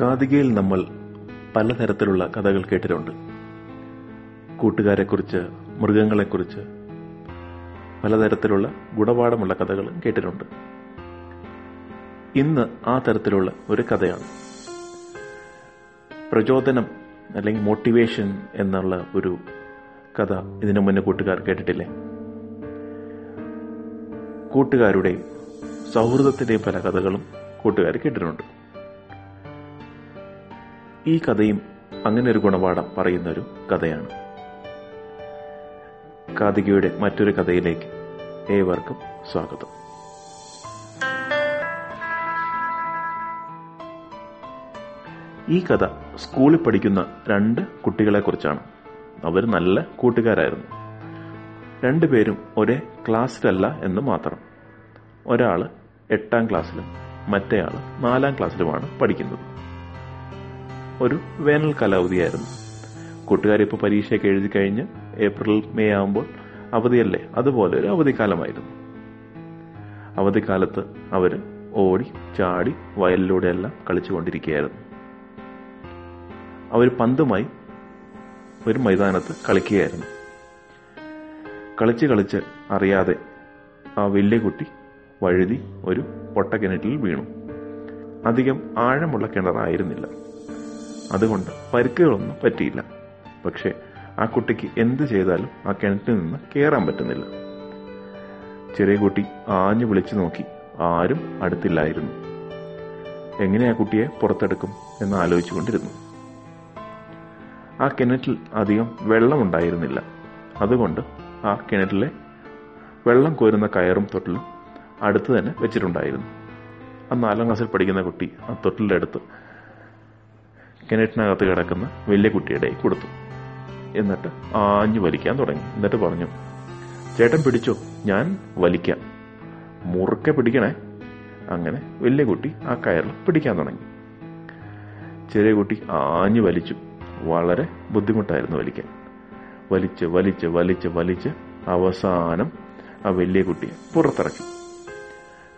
കാതികയിൽ നമ്മൾ പലതരത്തിലുള്ള കഥകൾ കേട്ടിട്ടുണ്ട്. കൂട്ടുകാരെക്കുറിച്ച് മൃഗങ്ങളെക്കുറിച്ച് പലതരത്തിലുള്ള ഗുണപാഠമുള്ള കഥകൾ കേട്ടിട്ടുണ്ട്. ഇന്ന് ആ തരത്തിലുള്ള ഒരു കഥയാണ്. പ്രചോദനം അല്ലെങ്കിൽ മോട്ടിവേഷൻ എന്നുള്ള ഒരു കഥ ഇതിനു മുന്നേ കൂട്ടുകാർ കേട്ടിട്ടില്ലേ? കൂട്ടുകാരുടെയും സൗഹൃദത്തിന്റെയും പല കഥകളും കൂട്ടുകാർ കേട്ടിട്ടുണ്ട്. ഈ കഥയും അങ്ങനെ ഒരു ഗുണപാഠം പറയുന്ന ഒരു കഥയാണ്. കാതികയുടെ മറ്റൊരു കഥയിലേക്ക് ഏവർക്കും സ്വാഗതം. ഈ കഥ സ്കൂളിൽ പഠിക്കുന്ന രണ്ട് കുട്ടികളെ കുറിച്ചാണ്. അവർ നല്ല കൂട്ടുകാരായിരുന്നു. രണ്ടുപേരും ഒരേ ക്ലാസ്സിലല്ല എന്ന് മാത്രം. ഒരാൾ എട്ടാം ക്ലാസ്സിലും മറ്റേയാൾ നാലാം ക്ലാസ്സിലുമാണ് പഠിക്കുന്നത്. ഒരു വേനൽ കാലാവധിയായിരുന്നു. കൂട്ടുകാരിപ്പോൾ പരീക്ഷയൊക്കെ എഴുതി കഴിഞ്ഞ് ഏപ്രിൽ മെയ് ആകുമ്പോൾ അവധിയല്ലേ? അതുപോലെ ഒരു അവധിക്കാലമായിരുന്നു. അവധിക്കാലത്ത് അവർ ഓടി ചാടി വയലിലൂടെയെല്ലാം കളിച്ചുകൊണ്ടിരിക്കുകയായിരുന്നു. അവർ പന്തുമായി ഒരു മൈതാനത്ത് കളിക്കുകയായിരുന്നു. കളിച്ച് കളിച്ച് അറിയാതെ ആ വലിയ കുട്ടി വഴുതി ഒരു പൊട്ടക്കിണറ്റിൽ വീണു. അധികം ആഴമുള്ള കിണറായിരുന്നില്ല. അതുകൊണ്ട് പരിക്കുകളൊന്നും പറ്റിയില്ല. പക്ഷെ ആ കുട്ടിക്ക് എന്ത് ചെയ്താലും ആ കിണറ്റിൽ നിന്ന് കയറാൻ പറ്റുന്നില്ല. ചെറിയ കുട്ടി ആഞ്ഞു വിളിച്ചു നോക്കി. ആരും അടുത്തില്ലായിരുന്നു. എങ്ങനെ ആ കുട്ടിയെ പുറത്തെടുക്കും? എന്ന് ആലോചിച്ചുകൊണ്ടിരുന്നു. ആ കിണറ്റിൽ അധികം വെള്ളമുണ്ടായിരുന്നില്ല. അതുകൊണ്ട് ആ കിണറ്റിലെ വെള്ളം കോരുന്ന കയറും തൊട്ടിലും അടുത്ത് തന്നെ വെച്ചിട്ടുണ്ടായിരുന്നു. ആ നാലാം ക്ലാസ്സിൽ പഠിക്കുന്ന കുട്ടി ആ തൊട്ടിലെടുത്ത് കിണറ്റിനകത്ത് കിടക്കുന്ന വലിയ കുട്ടിയുടെ കൊടുത്തു. എന്നിട്ട് ആഞ്ഞു വലിക്കാൻ തുടങ്ങി. എന്നിട്ട് പറഞ്ഞു ചേട്ടൻ പിടിച്ചോ? ഞാൻ വലിക്കാം. മുറുക്കെ പിടിക്കണേ. അങ്ങനെ വലിയ കുട്ടി ആ കയറിൽ പിടിക്കാൻ തുടങ്ങി. ചെറിയ കുട്ടി ആഞ്ഞു വലിച്ചു. വളരെ ബുദ്ധിമുട്ടായിരുന്നു വലിക്കാൻ. വലിച്ച് വലിച്ച് വലിച്ച് വലിച്ച് അവസാനം ആ വലിയ കുട്ടിയെ പുറത്തിറക്കി.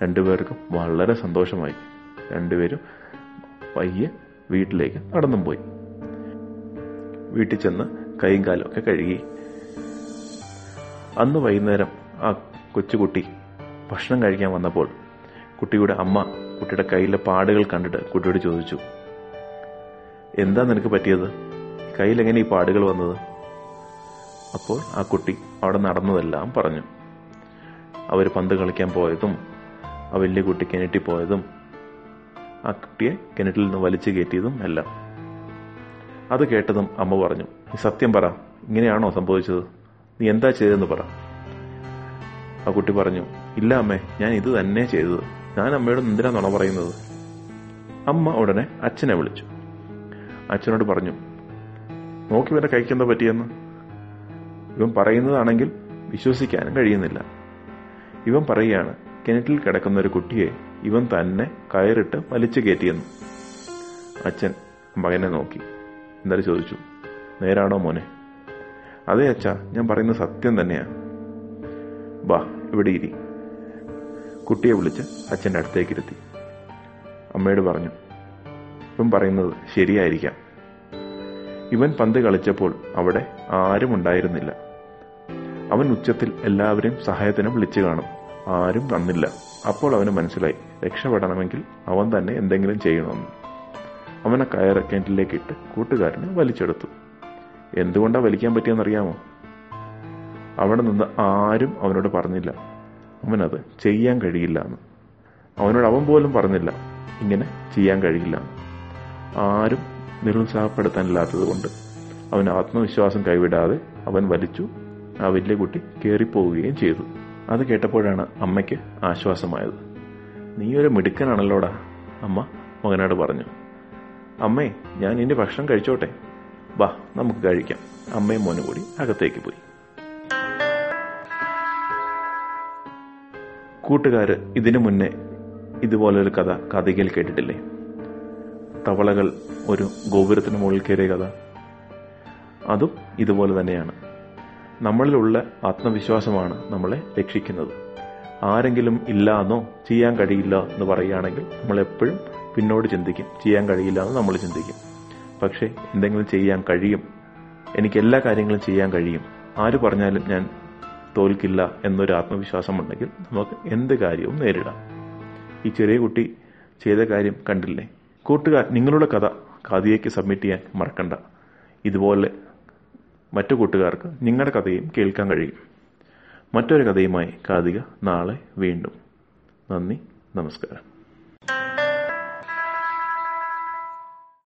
രണ്ടുപേർക്കും വളരെ സന്തോഷമായി. രണ്ടുപേരും പയ്യെ വീട്ടിലേക്ക് നടന്നും പോയി. വീട്ടിൽ ചെന്ന് കൈയും കാലും ഒക്കെ കഴുകി. അന്ന് വൈകുന്നേരം ആ കൊച്ചുകുട്ടി ഭക്ഷണം കഴിക്കാൻ വന്നപ്പോൾ കുട്ടിയുടെ അമ്മ കുട്ടിയുടെ കയ്യിലെ പാടുകൾ കണ്ടിട്ട് കുട്ടിയോട് ചോദിച്ചു എന്താ നിനക്ക് പറ്റിയത്? കയ്യിൽ എങ്ങനെ ഈ പാടുകൾ വന്നത്? അപ്പോൾ ആ കുട്ടി അവിടെ നടന്നതെല്ലാം പറഞ്ഞു. അവർ പന്ത് കളിക്കാൻ പോയതും ആ വലിയ കുട്ടി കിണറ്റിൽ പോയതും ആ കുട്ടിയെ കിണറ്റിൽ നിന്ന് വലിച്ചു കയറ്റിയതും എല്ലാം. അത് കേട്ടതും അമ്മ പറഞ്ഞു നീ സത്യം പറ ഇങ്ങനെയാണോ സംഭവിച്ചത്? നീ എന്താ ചെയ്തതെന്ന് പറ. ആ കുട്ടി പറഞ്ഞു ഇല്ല അമ്മേ ഞാൻ ഇത് തന്നെ ചെയ്തത്. ഞാൻ അമ്മയോട് എന്തിനാ നുണ പറയുന്നത്? അമ്മ ഉടനെ അച്ഛനെ വിളിച്ചു. അച്ഛനോട് പറഞ്ഞു നോക്കി വരെ കഴിക്കെന്താ പറ്റിയെന്ന്? ഇവൻ പറയുന്നതാണെങ്കിൽ വിശ്വസിക്കാനും കഴിയുന്നില്ല. ഇവൻ പറയുകയാണ് കിണറ്റിൽ കിടക്കുന്ന ഒരു കുട്ടിയെ ഇവൻ തന്നെ കയറിട്ട് വലിച്ചു കയറ്റിയെന്നു. അച്ഛൻ മകനെ നോക്കി. എന്നിട്ട് ചോദിച്ചു നേരാണോ മോനെ? അതെ അച്ഛ ഞാൻ പറയുന്ന സത്യം തന്നെയാ. വാ ഇവിടെ ഇരി. കുട്ടിയെ വിളിച്ച് അച്ഛന്റെ അടുത്തേക്ക് ഇരുത്തി. അമ്മയോട് പറഞ്ഞു ഇവൻ പറയുന്നത് ശരിയായിരിക്കാം. ഇവൻ പന്ത് കളിച്ചപ്പോൾ അവിടെ ആരും ഉണ്ടായിരുന്നില്ല. അവൻ ഉച്ചത്തിൽ എല്ലാവരെയും സഹായത്തിന് വിളിച്ചു കാണും. ആരും വന്നില്ല. അപ്പോൾ അവന് മനസ്സിലായി രക്ഷപ്പെടണമെങ്കിൽ അവൻ തന്നെ എന്തെങ്കിലും ചെയ്യണമെന്ന് അവനെ കയറ് കിണറ്റിലേക്ക് ഇട്ട് കൂട്ടുകാരനെ വലിച്ചെടുത്തു. എന്തുകൊണ്ടാ വലിക്കാൻ പറ്റിയെന്നറിയാമോ? അവിടെ നിന്ന് ആരും അവനോട് പറഞ്ഞില്ല. അവനത് ചെയ്യാൻ കഴിയില്ല എന്ന്. അവനോട് അവൻ പോലും പറഞ്ഞില്ല ഇങ്ങനെ ചെയ്യാൻ കഴിയില്ല ആരും നിരുത്സാഹപ്പെടുത്താനില്ലാത്തത് കൊണ്ട് അവൻ ആത്മവിശ്വാസം കൈവിടാതെ അവൻ വലിച്ചു ആ വലിയ കുട്ടി കയറിപ്പോവുകയും ചെയ്തു. അത് കേട്ടപ്പോഴാണ് അമ്മയ്ക്ക് ആശ്വാസമായത്. നീയൊരു മിടുക്കനാണല്ലോടാ അമ്മ മകനോട് പറഞ്ഞു. അമ്മേ ഞാൻ ഇനി ഭക്ഷണം കഴിച്ചോട്ടെ. വാ നമുക്ക് കഴിക്കാം. അമ്മയും മോനും കൂടി അകത്തേക്ക് പോയി. കൂട്ടുകാര് ഇതിനു മുന്നേ ഇതുപോലൊരു കഥ കഥയിൽ കേട്ടിട്ടില്ലേ? തവളകൾ ഒരു ഗോപുരത്തിന് മുകളിൽ കയറിയ കഥ. അതും ഇതുപോലെ തന്നെയാണ്. നമ്മളിലുള്ള ആത്മവിശ്വാസമാണ് നമ്മളെ രക്ഷിക്കുന്നത്. ആരെങ്കിലും ഇല്ല എന്നോ ചെയ്യാൻ കഴിയില്ല എന്ന് പറയുകയാണെങ്കിൽ നമ്മൾ എപ്പോഴും പിന്നോട്ട് ചിന്തിക്കും. ചെയ്യാൻ കഴിയില്ല എന്ന് നമ്മൾ ചിന്തിക്കും. പക്ഷേ എന്തെങ്കിലും ചെയ്യാൻ കഴിയും. എനിക്ക് എല്ലാ കാര്യങ്ങളും ചെയ്യാൻ കഴിയും. ആര് പറഞ്ഞാലും ഞാൻ തോൽക്കില്ല എന്നൊരു ആത്മവിശ്വാസം ഉണ്ടെങ്കിൽ നമുക്ക് എന്ത് കാര്യവും നേരിടാം. ഈ ചെറിയ കുട്ടി ചെയ്ത കാര്യം കണ്ടില്ലേ? കൂട്ടുകാർ നിങ്ങളുടെ കഥ കാതിയേക്ക് സബ്മിറ്റ് ചെയ്യാൻ മറക്കണ്ട. ഇതുപോലെ മറ്റു കൂട്ടുകാർക്ക് നിങ്ങളുടെ കഥയും കേൾക്കാൻ കഴിയും. മറ്റൊരു കഥയുമായി കാതിക നാളെ വീണ്ടും. നന്ദി നമസ്കാരം.